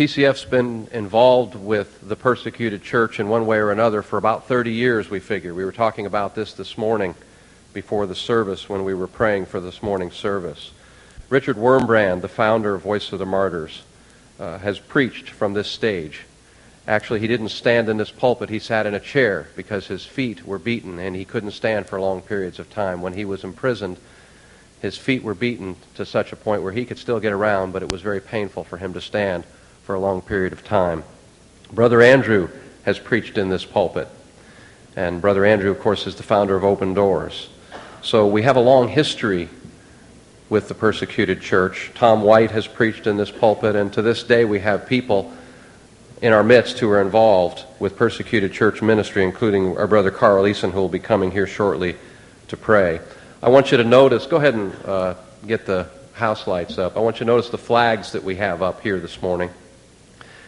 TCF's been involved with the persecuted church in one way or another for about 30 years, we figure. We were talking about this this morning before the service when we were praying for this morning's service. Richard Wurmbrand, the founder of Voice of the Martyrs, uh, has preached from this stage. Actually, he didn't stand in this pulpit. He sat in a chair because his feet were beaten and he couldn't stand for long periods of time. When he was imprisoned, his feet were beaten to such a point where he could still get around, but it was very painful for him to stand for a long period of time. Brother Andrew has preached in this pulpit. And Brother Andrew, of course, is the founder of Open Doors. So we have a long history with the persecuted church. Tom White has preached in this pulpit, and to this day we have people in our midst who are involved with persecuted church ministry, including our brother Carl Eason, who will be coming here shortly to pray. I want you to notice, go ahead and uh, get the house lights up. I want you to notice the flags that we have up here this morning.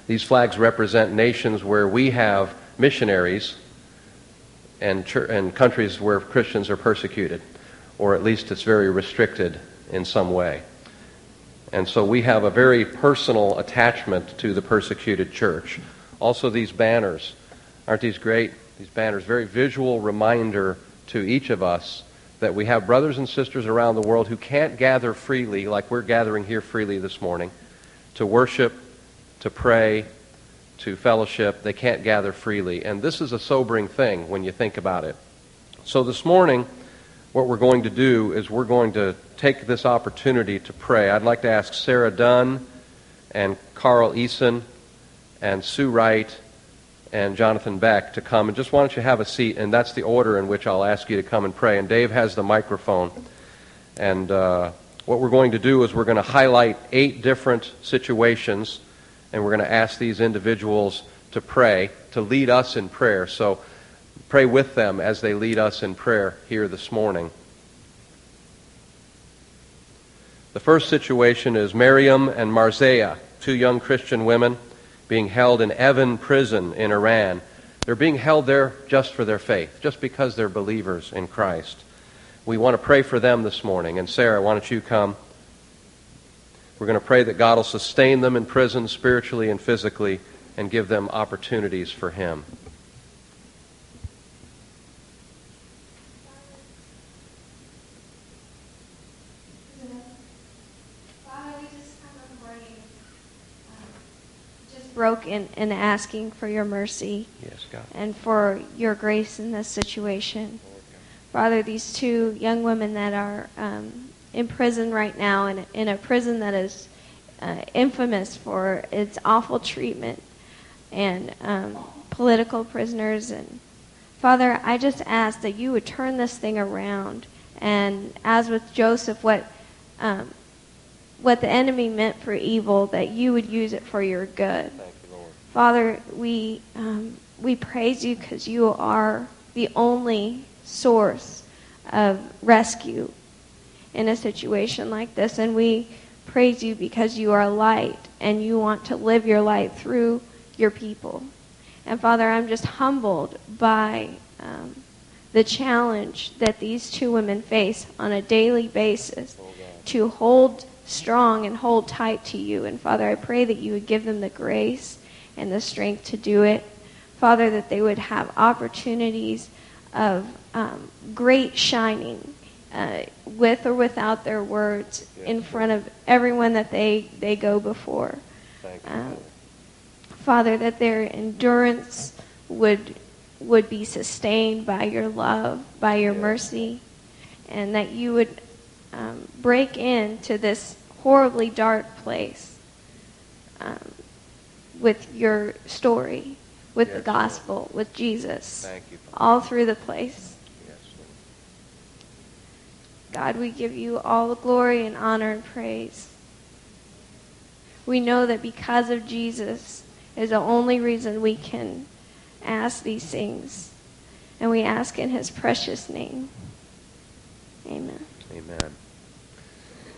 These flags represent nations where we have missionaries and, and countries where Christians are persecuted, or at least it's very restricted in some way. And so we have a very personal attachment to the persecuted church. Also, these banners. Aren't these great? These banners, very visual reminder to each of us that we have brothers and sisters around the world who can't gather freely like we're gathering here freely this morning to worship to pray, to fellowship. They can't gather freely. And this is a sobering thing when you think about it. So this morning, what we're going to do is we're going to take this opportunity to pray. I'd like to ask Sarah Dunn and Carl Eason and Sue Wright and Jonathan Beck to come. And just why don't you have a seat? And that's the order in which I'll ask you to come and pray. And Dave has the microphone. And uh, what we're going to do is we're going to highlight eight different situations and we're going to ask these individuals to pray, to lead us in prayer. So pray with them as they lead us in prayer here this morning. The first situation is Miriam and Marzieh, two young Christian women being held in Evin prison in Iran. They're being held there just for their faith, just because they're believers in Christ. We want to pray for them this morning. And Sarah, why don't you come? We're going to pray that God will sustain them in prison spiritually and physically and give them opportunities for Him. Father, we just kind of break, just broken and asking for your mercy yes, God. and for your grace in this situation. Father, these two young women that are um, in prison right now, in, in a prison that is uh, infamous for its awful treatment and um, political prisoners. And Father, I just ask that you would turn this thing around. And as with Joseph, what um, what the enemy meant for evil, that you would use it for your good. You, Father, we um, we praise you because you are the only source of rescue in a situation like this. And we praise you because you are light and you want to live your light through your people. And Father, I'm just humbled by um, the challenge that these two women face on a daily basis to hold strong and hold tight to you. And Father, I pray that you would give them the grace and the strength to do it. Father, that they would have opportunities of um, great shining uh, with or without their words yes. in front of everyone that they, they go before. Um, Father, that their endurance would would be sustained by your love, by your yes. mercy, and that you would um, break into this horribly dark place um, with your story, with yes, the gospel, with Jesus, you, all through the place. God, we give you all the glory and honor and praise. We know that because of Jesus is the only reason we can ask these things. And we ask in his precious name. Amen. Amen.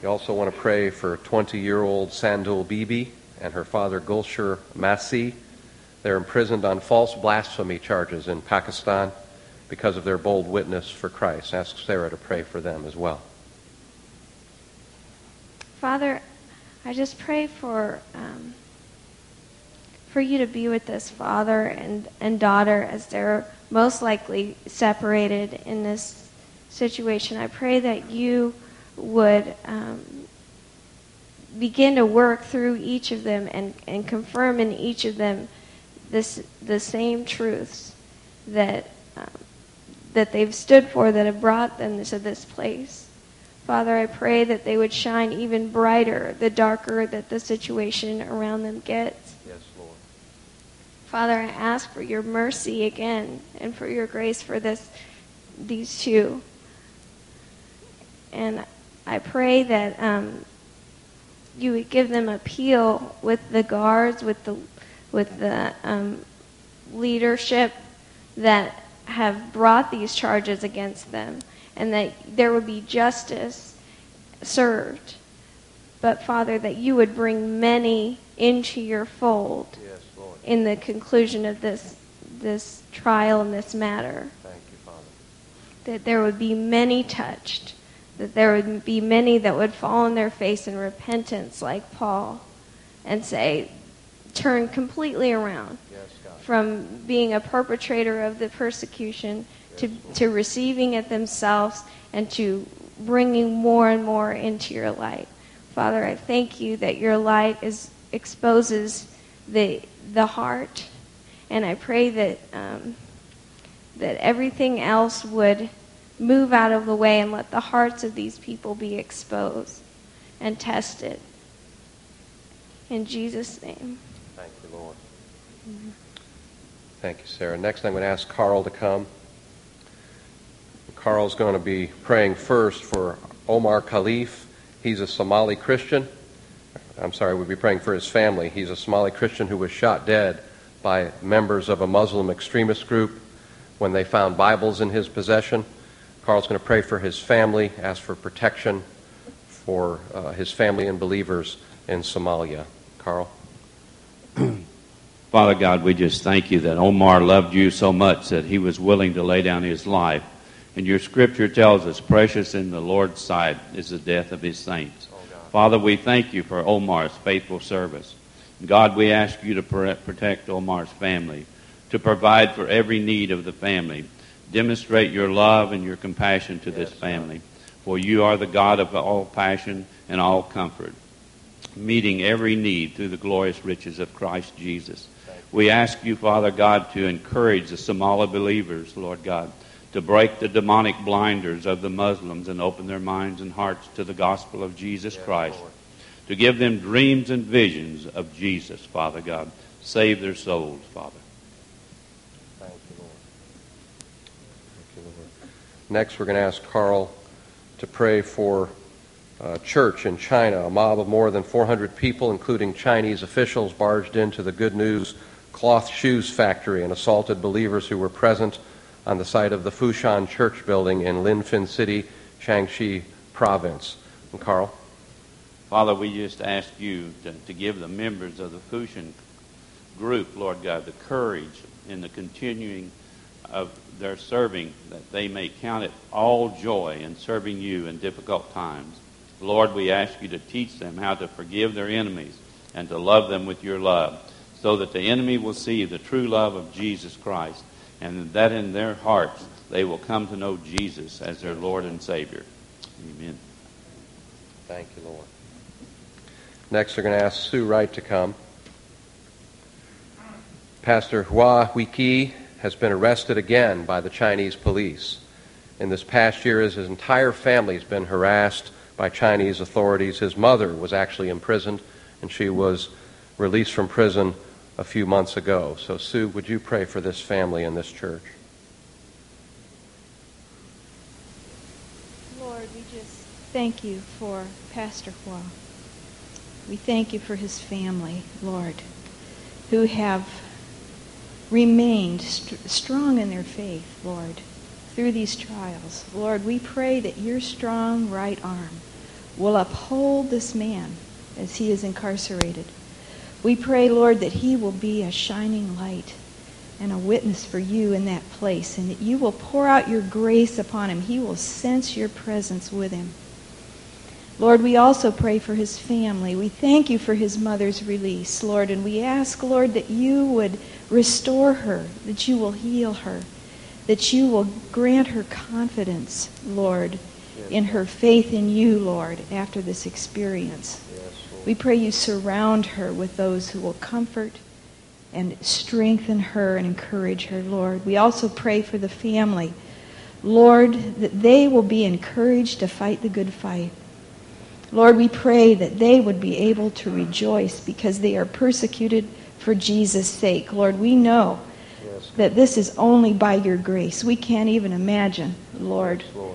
We also want to pray for 20 year old Sandal Bibi and her father Gulsher Masih. They're imprisoned on false blasphemy charges in Pakistan because of their bold witness for Christ. Ask Sarah to pray for them as well. Father, I just pray for um, for you to be with this father and, and daughter as they're most likely separated in this situation. I pray that you would um, begin to work through each of them and, and confirm in each of them this, the same truths that, that they've stood for that have brought them to this place. Father, I pray that they would shine even brighter the darker that the situation around them gets. Yes, Lord. Father, I ask for your mercy again and for your grace for this these two. And I pray that um, you would give them appeal with the guards, with the with the um, leadership that have brought these charges against them, and that there would be justice served. But Father, that you would bring many into your fold Yes, in the conclusion of this this trial and this matter. Thank you, Father. That there would be many touched, that there would be many that would fall on their face in repentance, like Paul, and say, turn completely around Yes. From being a perpetrator of the persecution to, to receiving it themselves and to bringing more and more into your light. Father, I thank you that your light is exposes the the heart, and I pray that um, that everything else would move out of the way and let the hearts of these people be exposed and tested. In Jesus' name. Thank you, Lord. Thank you, Sarah. Next, I'm going to ask Carl to come. Carl's going to be praying first for Omar Khalif. He's a Somali Christian. I'm sorry, we'll be praying for his family. He's a Somali Christian who was shot dead by members of a Muslim extremist group when they found Bibles in his possession. Carl's going to pray for his family, ask for protection for uh, his family and believers in Somalia. Carl? Father God, we just thank you that Omar loved you so much that he was willing to lay down his life. And your scripture tells us, precious in the Lord's sight is the death of his saints. Oh, Father, we thank you for Omar's faithful service. God, we ask you to protect Omar's family, to provide for every need of the family. Demonstrate your love and your compassion to this family. For you are the God of all passion and all comfort, meeting every need through the glorious riches of Christ Jesus. We ask you, Father God, to encourage the Somali believers, Lord God, to break the demonic blinders of the Muslims and open their minds and hearts to the gospel of Jesus Christ. To give them dreams and visions of Jesus, Father God. Save their souls, Father. Thank you, Lord. Thank you, Lord. Next, we're going to ask Carl to pray for a church in China. A mob of more than 400 people, including Chinese officials, barged into the Good News cloth shoes factory and assaulted believers who were present on the site of the Fushan Church building in Linfen City, Shaanxi Province. And Carl? Father, we just ask you to, to give the members of the Fushan group, Lord God, the courage in the continuing of their serving, that they may count it all joy in serving you in difficult times. Lord, we ask you to teach them how to forgive their enemies and to love them with your love, so that the enemy will see the true love of Jesus Christ, and that in their hearts they will come to know Jesus as their Lord and Savior. Amen. Thank you, Lord. Next, we're going to ask Sue Wright to come. Pastor Hua Huiqi has been arrested again by the Chinese police. In this past year, his entire family has been harassed by Chinese authorities. His mother was actually imprisoned, and she was released from prison a few months ago. So, Sue, would you pray for this family and this church? Lord, we just thank you for Pastor Hua. We thank you for his family, Lord, who have remained st- strong in their faith, Lord, through these trials. Lord, we pray that your strong right arm will uphold this man as he is incarcerated. We pray, Lord, that he will be a shining light and a witness for you in that place, and that you will pour out your grace upon him. He will sense your presence with him. Lord, we also pray for his family. We thank you for his mother's release, Lord, and we ask, Lord, that you would restore her, that you will heal her, that you will grant her confidence, Lord, in her faith in you, Lord, after this experience. We pray you surround her with those who will comfort and strengthen her and encourage her, Lord. We also pray for the family, Lord, that they will be encouraged to fight the good fight. Lord, we pray that they would be able to rejoice because they are persecuted for Jesus' sake. Lord, we know Yes. that this is only by your grace. We can't even imagine, Lord, Yes, Lord.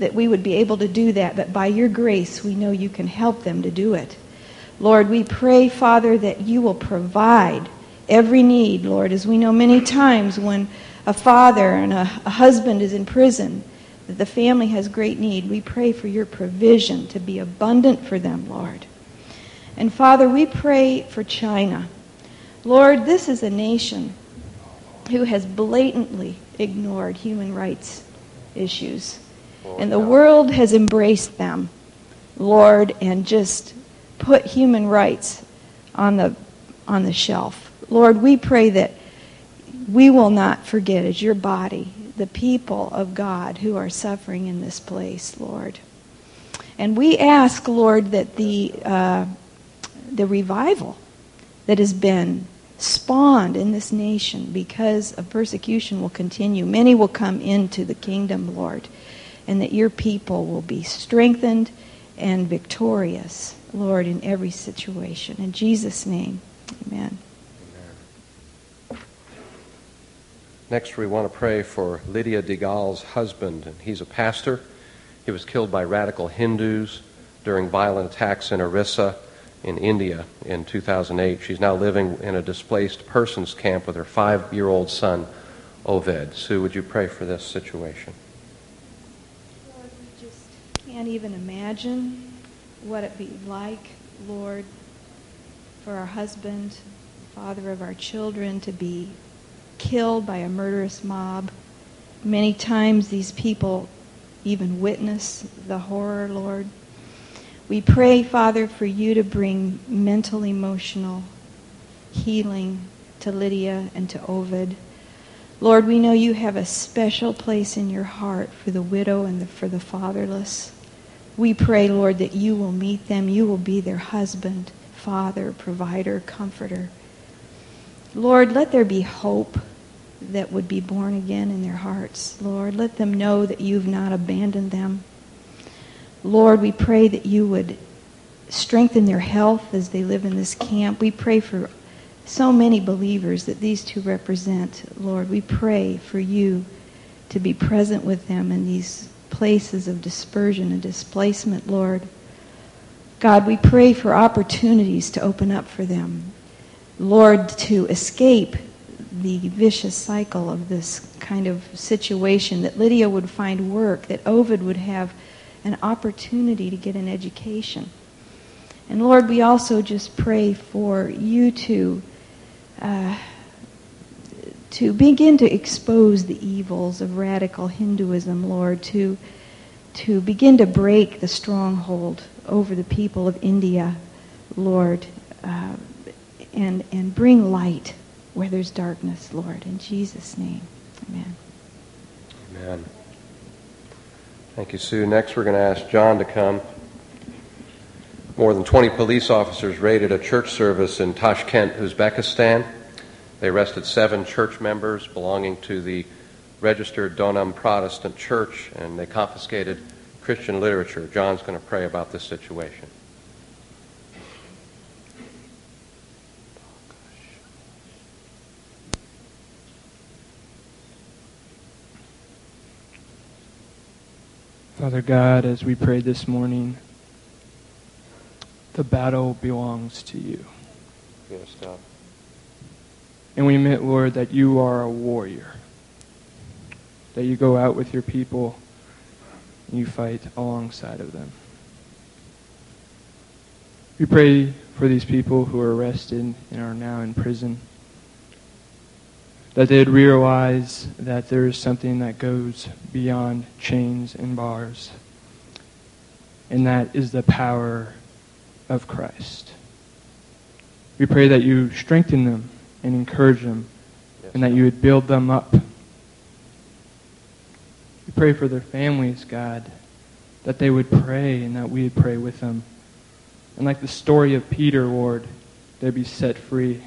that we would be able to do that, but by your grace, we know you can help them to do it. Lord, we pray, Father, that you will provide every need, Lord, as we know many times when a father and a, a husband is in prison, that the family has great need. We pray for your provision to be abundant for them, Lord. And Father, we pray for China. Lord, this is a nation who has blatantly ignored human rights issues. And the world has embraced them, Lord, and just put human rights on the, on the shelf. Lord, we pray that we will not forget, as your body, the people of God who are suffering in this place, Lord. And we ask, Lord, that the, uh, the revival that has been spawned in this nation because of persecution will continue. Many will come into the kingdom, Lord, and that your people will be strengthened and victorious, Lord, in every situation. In Jesus' name, amen. Next, we want to pray for Lydia Digal's husband, and he's a pastor. He was killed by radical Hindus during violent attacks in Orissa in India in 2008. She's now living in a displaced persons camp with her five year old son, Ovid. Sue, would you pray for this situation? Lord, we just can't even imagine what it be like, Lord, for our husband, father of our children, to be killed by a murderous mob. Many times these people even witness the horror, Lord. We pray, Father, for you to bring mental, emotional healing to Lydia and to Ovid. Lord, we know you have a special place in your heart for the widow and the, for the fatherless. We pray, Lord, that you will meet them. You will be their husband, father, provider, comforter. Lord, let there be hope that would be born again in their hearts. Lord, let them know that you've not abandoned them. Lord, we pray that you would strengthen their health as they live in this camp. We pray for so many believers that these two represent. Lord, we pray for you to be present with them in these places of dispersion and displacement, Lord. God, we pray for opportunities to open up for them. Lord, to escape the vicious cycle of this kind of situation, that Lydia would find work, that Ovid would have an opportunity to get an education. And Lord, we also just pray for you to uh, to begin to expose the evils of radical Hinduism, Lord, to to begin to break the stronghold over the people of India, Lord, uh, and and bring light where there's darkness, Lord. In Jesus' name, Amen. Amen. Thank you, Sue. Next, we're going to ask John to come. More than 20 police officers raided a church service in Tashkent, Uzbekistan. They arrested seven church members belonging to the registered Donam Protestant Church, and they confiscated Christian literature. John's going to pray about this situation. Father God, as we prayed this morning, the battle belongs to you. Yes, God. And we admit, Lord, that you are a warrior, that you go out with your people and you fight alongside of them. We pray for these people who are arrested and are now in prison, that they'd realize that there is something that goes beyond chains and bars, and that is the power of Christ. We pray that you strengthen them and encourage them, Yes, and that you would build them up. We pray for their families, God, that they would pray and that we would pray with them. And like the story of Peter, Lord, they'd be set free.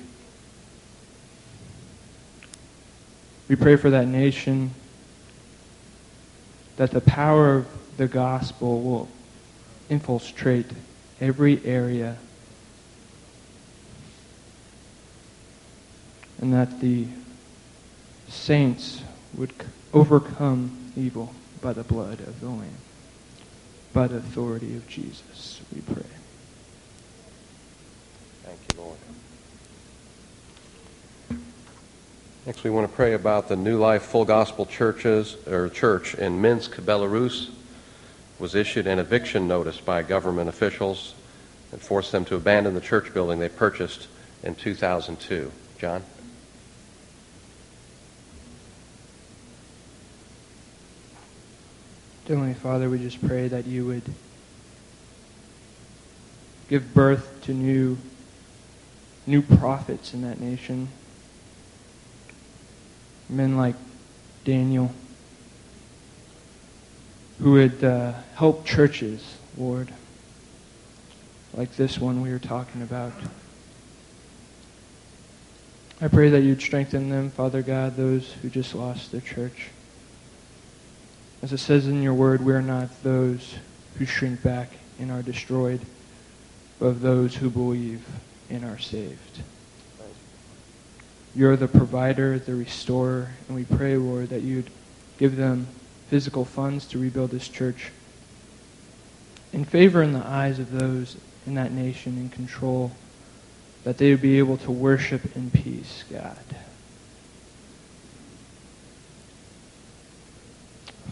We pray for that nation, that the power of the gospel will infiltrate every area, and that the saints would overcome evil by the blood of the Lamb, by the authority of Jesus, we pray. Thank you, Lord. Next, we want to pray about the New Life Full Gospel churches or church in Minsk, Belarus. Was issued an eviction notice by government officials and forced them to abandon the church building they purchased in 2002. John? Heavenly Father, we just pray that you would give birth to new new prophets in that nation. Men like Daniel, who would uh, help churches, Lord, like this one we were talking about. I pray that you'd strengthen them, Father God, those who just lost their church. As it says in your word, we are not those who shrink back and are destroyed, but of those who believe and are saved. You're the provider, the restorer, and we pray, Lord, that you'd give them physical funds to rebuild this church in favor in the eyes of those in that nation in control, that they would be able to worship in peace, God.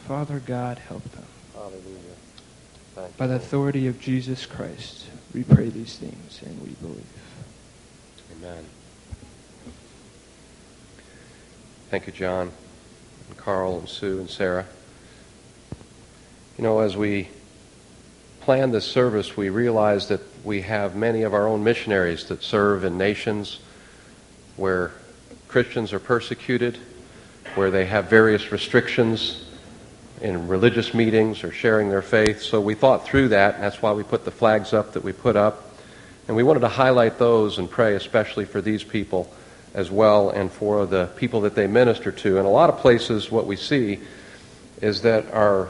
Father God, help them. Hallelujah. Thank By the authority of Jesus Christ, we pray these things and we believe. Amen. Thank you, John, and Carl, and Sue, and Sarah. You know, as we plan this service, we realize that we have many of our own missionaries that serve in nations where Christians are persecuted, where they have various restrictions in religious meetings or sharing their faith. So we thought through that, and that's why we put the flags up that we put up. And we wanted to highlight those and pray especially for these people as well and for the people that they minister to. In a lot of places, what we see is that our,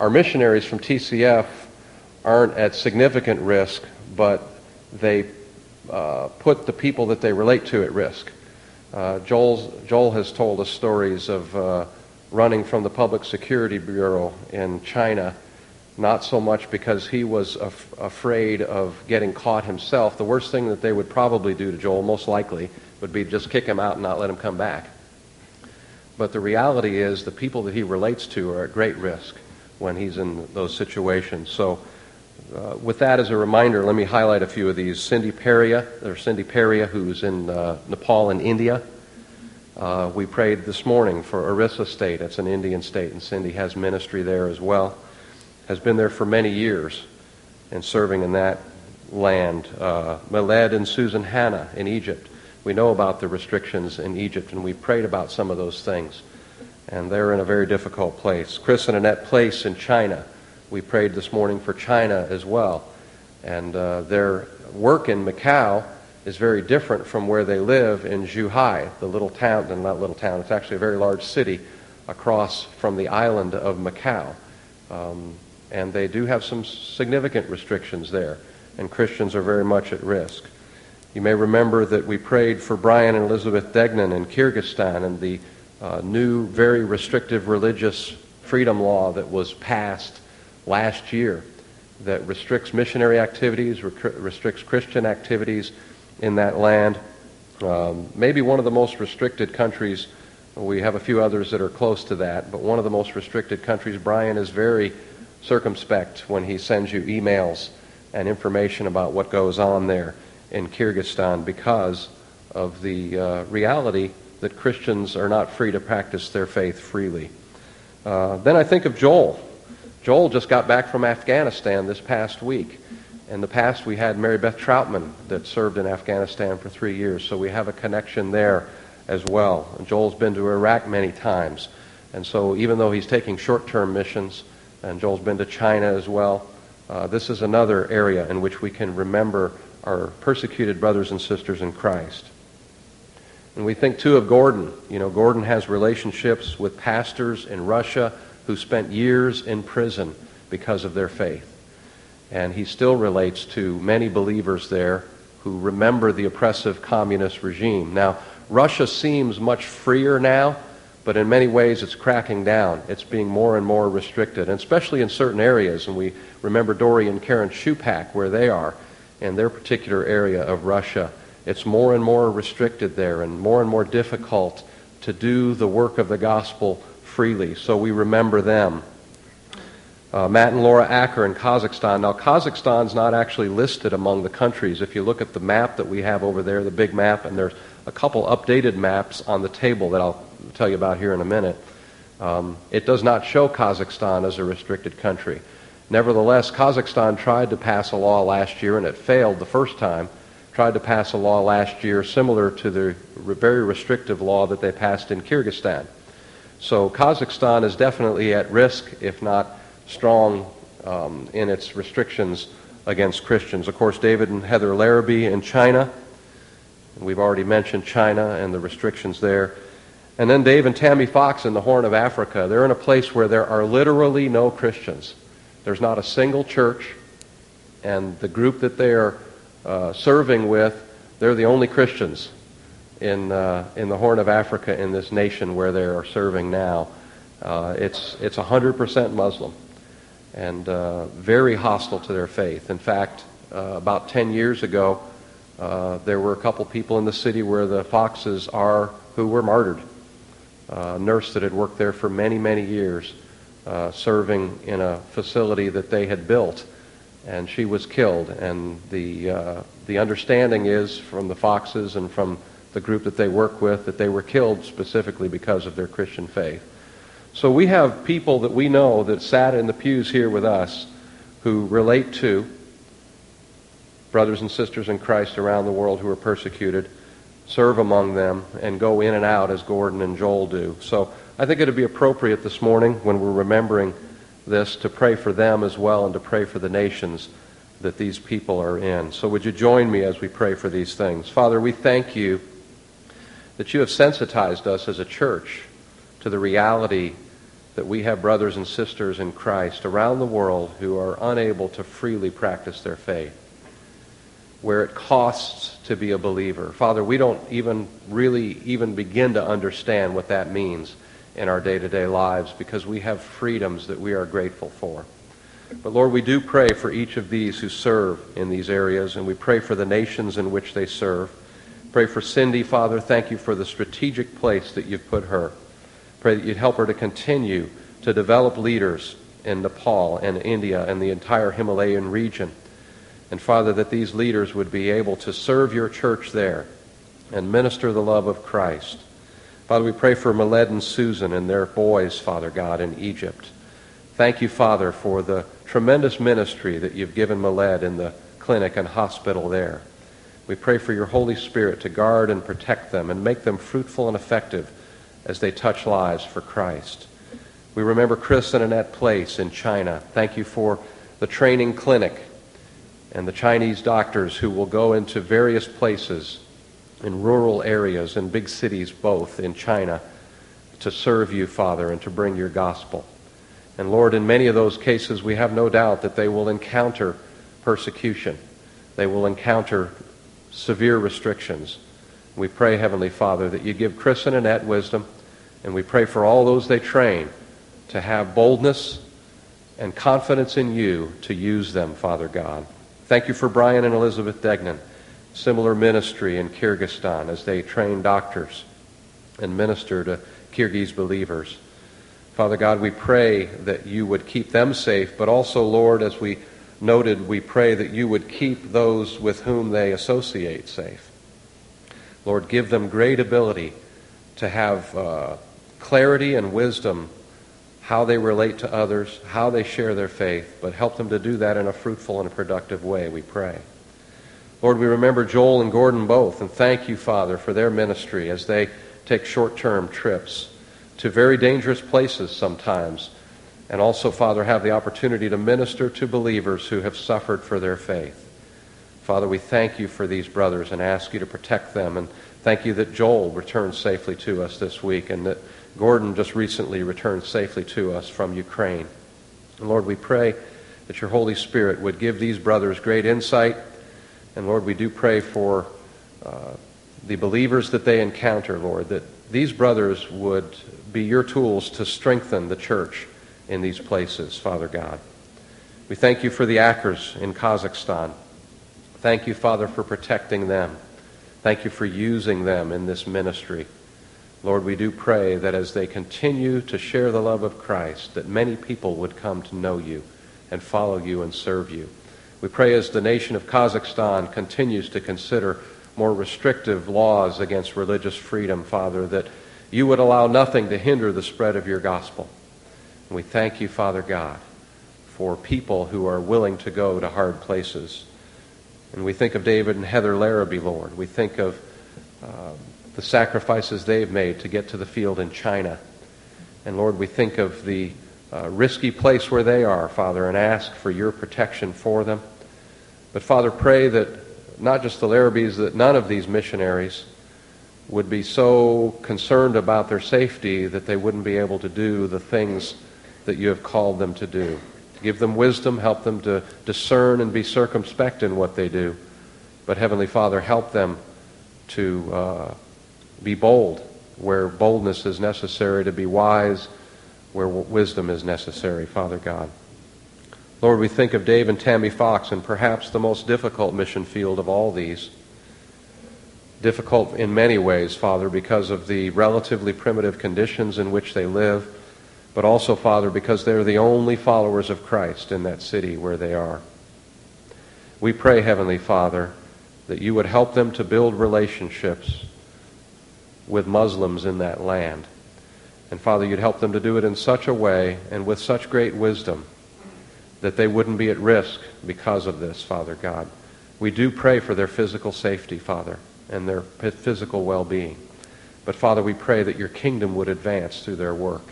our missionaries from TCF aren't at significant risk, but they uh, put the people that they relate to at risk. Uh, Joel's, Joel has told us stories of uh, running from the Public Security Bureau in China, not so much because he was af- afraid of getting caught himself. The worst thing that they would probably do to Joel, most likely, would be just kick him out and not let him come back. But the reality is the people that he relates to are at great risk when he's in those situations. So, uh, with that as a reminder, let me highlight a few of these. Cindy Peria, or Cindy Peria, who's in uh, Nepal and India. Uh, we prayed this morning for Orissa State. It's an Indian state, and Cindy has ministry there as well. Has been there for many years and serving in that land. Uh, Miled and Susan Hanna in Egypt. We know about the restrictions in Egypt, and we prayed about some of those things. And they're in a very difficult place. Chris and Annette Place in China. We prayed this morning for China as well. And uh, their work in Macau is very different from where they live in Zhuhai, the little town, and not little town, it's actually a very large city across from the island of Macau. Um, and they do have some significant restrictions there, and Christians are very much at risk. You may remember that we prayed for Brian and Elizabeth Degnan in Kyrgyzstan and the uh, new, very restrictive religious freedom law that was passed last year that restricts missionary activities, restricts Christian activities in that land. Um, maybe one of the most restricted countries. We have a few others that are close to that, but one of the most restricted countries. Brian is very circumspect when he sends you emails and information about what goes on there in Kyrgyzstan because of the uh, reality that Christians are not free to practice their faith freely. Uh, then I think of Joel. Joel just got back from Afghanistan this past week. In the past, we had Mary Beth Troutman that served in Afghanistan for three years, so we have a connection there as well. And Joel's been to Iraq many times. And so even though he's taking short-term missions, and Joel's been to China as well, uh, this is another area in which we can remember our persecuted brothers and sisters in Christ. And we think too of Gordon. You know, Gordon has relationships with pastors in Russia who spent years in prison because of their faith. And he still relates to many believers there who remember the oppressive communist regime. Now, Russia seems much freer now, but in many ways it's cracking down. It's being more and more restricted, and especially in certain areas. And we remember Dory and Karen Shupak, where they are in their particular area of Russia. It's more and more restricted there and more and more difficult to do the work of the gospel freely. So we remember them uh, Matt and Laura Acker in Kazakhstan. Now, Kazakhstan's not actually listed among the countries. If you look at the map that we have over there, the big map, and there's a couple updated maps on the table that I'll tell you about here in a minute, um, it does not show Kazakhstan as a restricted country. Nevertheless, Kazakhstan tried to pass a law last year, and it failed the first time. Tried to pass a law last year similar to the very restrictive law that they passed in Kyrgyzstan. So Kazakhstan is definitely at risk, if not strong um, in its restrictions against Christians. Of course, David and Heather Larrabee in China. We've already mentioned China and the restrictions there. And then Dave and Tammy Fox in the Horn of Africa. They're in a place where there are literally no Christians. There's not a single church. And the group that they are uh, serving with, they're the only Christians in, uh, in the Horn of Africa in this nation where they are serving now. Uh, it's, it's 100% Muslim and uh, very hostile to their faith. In fact, uh, about 10 years ago, uh, there were a couple people in the city where the Foxes are who were martyred. a nurse that had worked there for many, many years, uh, serving in a facility that they had built, and she was killed. And the, uh, the understanding is from the Foxes and from the group that they work with that they were killed specifically because of their Christian faith. So we have people that we know that sat in the pews here with us who relate to brothers and sisters in Christ around the world who are persecuted, serve among them, and go in and out as Gordon and Joel do. So I think it would be appropriate this morning when we're remembering this to pray for them as well and to pray for the nations that these people are in. So would you join me as we pray for these things? Father, we thank you that you have sensitized us as a church to the reality that we have brothers and sisters in Christ around the world who are unable to freely practice their faith, where it costs to be a believer. Father, we don't even really even begin to understand what that means in our day-to-day lives because we have freedoms that we are grateful for. But Lord, we do pray for each of these who serve in these areas, and we pray for the nations in which they serve. Pray for Cindy, Father. Thank you for the strategic place that you've put her. Pray that you'd help her to continue to develop leaders in Nepal and India and the entire Himalayan region. And Father, that these leaders would be able to serve your church there and minister the love of Christ. Father, we pray for Miled and Susan and their boys, Father God, in Egypt. Thank you, Father, for the tremendous ministry that you've given Miled in the clinic and hospital there. We pray for your Holy Spirit to guard and protect them and make them fruitful and effective as they touch lives for Christ. We remember Chris and Annette Place in China. Thank you for the training clinic and the Chinese doctors who will go into various places in rural areas and big cities both in China to serve you, Father, and to bring your gospel. And Lord, in many of those cases, we have no doubt that they will encounter persecution. They will encounter severe restrictions. We pray, Heavenly Father, that you give Chris and Annette wisdom and we pray for all those they train to have boldness and confidence in you to use them, Father God. Thank you for Brian and Elizabeth Degnan. Similar ministry in Kyrgyzstan as they train doctors and minister to Kyrgyz believers. Father God, we pray that you would keep them safe, but also, Lord, as we noted, we pray that you would keep those with whom they associate safe. Lord, give them great ability to have uh, clarity and wisdom how they relate to others, how they share their faith, but help them to do that in a fruitful and a productive way, we pray. Lord, we remember Joel and Gordon both, and thank you, Father, for their ministry as they take short term trips to very dangerous places sometimes, and also, Father, have the opportunity to minister to believers who have suffered for their faith. Father, we thank you for these brothers and ask you to protect them. And thank you that Joel returned safely to us this week and that Gordon just recently returned safely to us from Ukraine. And Lord, we pray that your Holy Spirit would give these brothers great insight. And Lord, we do pray for uh, the believers that they encounter, Lord, that these brothers would be your tools to strengthen the church in these places, Father God. We thank you for the Akers in Kazakhstan. Thank you, Father, for protecting them. Thank you for using them in this ministry. Lord, we do pray that as they continue to share the love of Christ, that many people would come to know you and follow you and serve you. We pray as the nation of Kazakhstan continues to consider more restrictive laws against religious freedom, Father, that you would allow nothing to hinder the spread of your gospel. And we thank you, Father God, for people who are willing to go to hard places. And we think of David and Heather Larrabee, Lord. We think of uh, the sacrifices they've made to get to the field in China. And Lord, we think of the uh, risky place where they are, Father, and ask for your protection for them. But Father, pray that not just the Larrabees, that none of these missionaries would be so concerned about their safety that they wouldn't be able to do the things that you have called them to do. Give them wisdom, help them to discern and be circumspect in what they do. But Heavenly Father, help them to uh, be bold where boldness is necessary, to be wise where wisdom is necessary, Father God. Lord, we think of Dave and Tammy Fox and perhaps the most difficult mission field of all these difficult in many ways, Father, because of the relatively primitive conditions in which they live, but also, Father, because they're the only followers of Christ in that city where they are. We pray, Heavenly Father, that you would help them to build relationships with Muslims in that land. And Father, you'd help them to do it in such a way and with such great wisdom that they wouldn't be at risk because of this, Father God. We do pray for their physical safety, Father and their physical well being. But Father, we pray that your kingdom would advance through their work,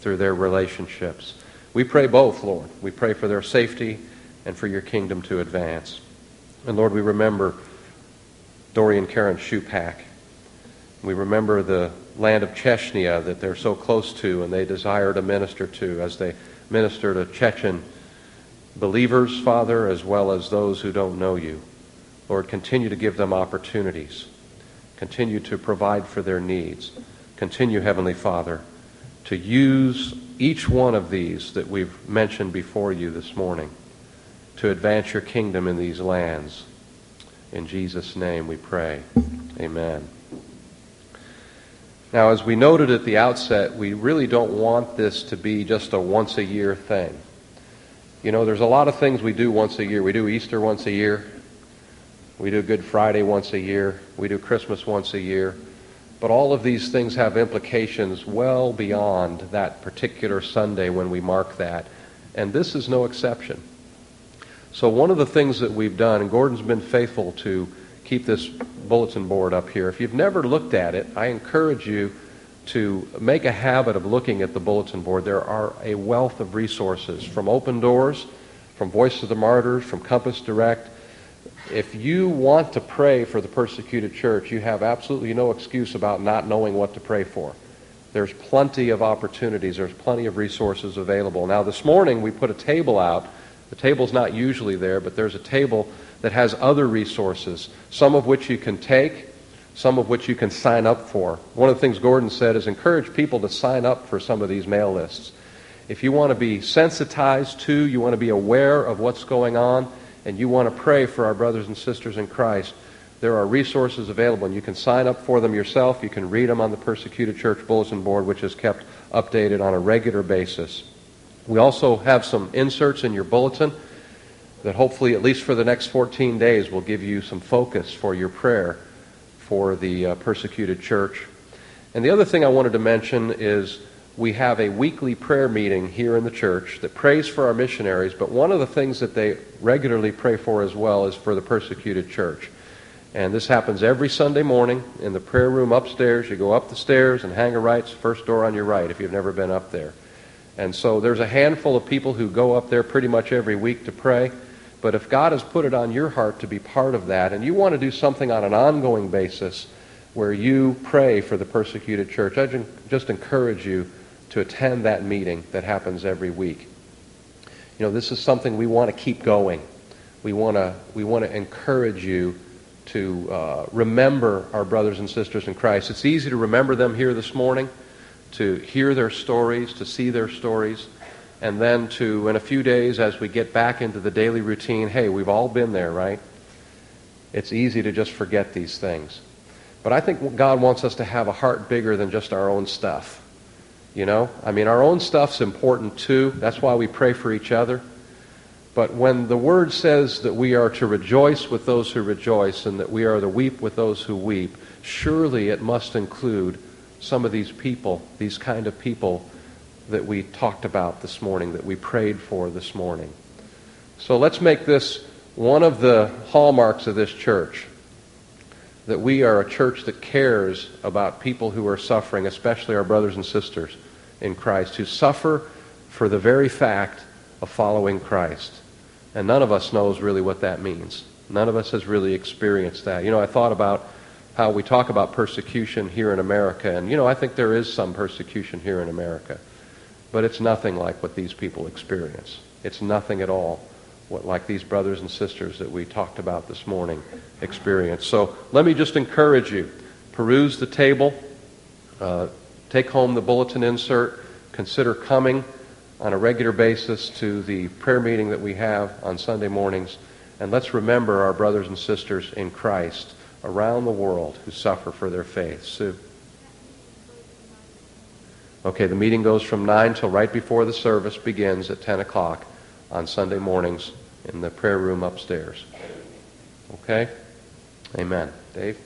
through their relationships. We pray both, Lord. We pray for their safety and for your kingdom to advance. And Lord, we remember Dory and Karen Shupak. We remember the land of Chechnya that they're so close to and they desire to minister to as they minister to Chechen believers, Father, as well as those who don't know you. Lord, continue to give them opportunities. Continue to provide for their needs. Continue, Heavenly Father, to use each one of these that we've mentioned before you this morning to advance your kingdom in these lands. In Jesus' name we pray. Amen. Now, as we noted at the outset, we really don't want this to be just a once a year thing. You know, there's a lot of things we do once a year. We do Easter once a year. We do Good Friday once a year. We do Christmas once a year. But all of these things have implications well beyond that particular Sunday when we mark that. And this is no exception. So, one of the things that we've done, and Gordon's been faithful to keep this bulletin board up here. If you've never looked at it, I encourage you to make a habit of looking at the bulletin board. There are a wealth of resources from Open Doors, from Voice of the Martyrs, from Compass Direct if you want to pray for the persecuted church, you have absolutely no excuse about not knowing what to pray for. There's plenty of opportunities, there's plenty of resources available. Now, this morning we put a table out. The table's not usually there, but there's a table that has other resources, some of which you can take, some of which you can sign up for. One of the things Gordon said is encourage people to sign up for some of these mail lists. If you want to be sensitized to, you want to be aware of what's going on, and you want to pray for our brothers and sisters in Christ, there are resources available, and you can sign up for them yourself. You can read them on the Persecuted Church Bulletin Board, which is kept updated on a regular basis. We also have some inserts in your bulletin that hopefully, at least for the next 14 days, will give you some focus for your prayer for the uh, persecuted church. And the other thing I wanted to mention is we have a weekly prayer meeting here in the church that prays for our missionaries, but one of the things that they regularly pray for as well is for the persecuted church. And this happens every Sunday morning in the prayer room upstairs. You go up the stairs and hang a right, first door on your right if you've never been up there. And so there's a handful of people who go up there pretty much every week to pray. But if God has put it on your heart to be part of that, and you want to do something on an ongoing basis where you pray for the persecuted church, I just encourage you to attend that meeting that happens every week. You know, this is something we want to keep going. We want to, we want to encourage you to uh, remember our brothers and sisters in Christ. It's easy to remember them here this morning to hear their stories, to see their stories, and then to, in a few days, as we get back into the daily routine, hey, we've all been there, right? It's easy to just forget these things. But I think God wants us to have a heart bigger than just our own stuff. You know? I mean, our own stuff's important too. That's why we pray for each other. But when the Word says that we are to rejoice with those who rejoice and that we are to weep with those who weep, surely it must include some of these people, these kind of people that we talked about this morning, that we prayed for this morning. So let's make this one of the hallmarks of this church that we are a church that cares about people who are suffering, especially our brothers and sisters in Christ, who suffer for the very fact of following Christ. And none of us knows really what that means. None of us has really experienced that. You know, I thought about how we talk about persecution here in America. And, you know, I think there is some persecution here in America. But it's nothing like what these people experience. It's nothing at all what, like these brothers and sisters that we talked about this morning experience. So let me just encourage you peruse the table, uh, take home the bulletin insert, consider coming on a regular basis to the prayer meeting that we have on Sunday mornings, and let's remember our brothers and sisters in Christ around the world who suffer for their faith. Sue. Okay, the meeting goes from 9 till right before the service begins at 10 o'clock on Sunday mornings in the prayer room upstairs. Okay? Amen. Dave?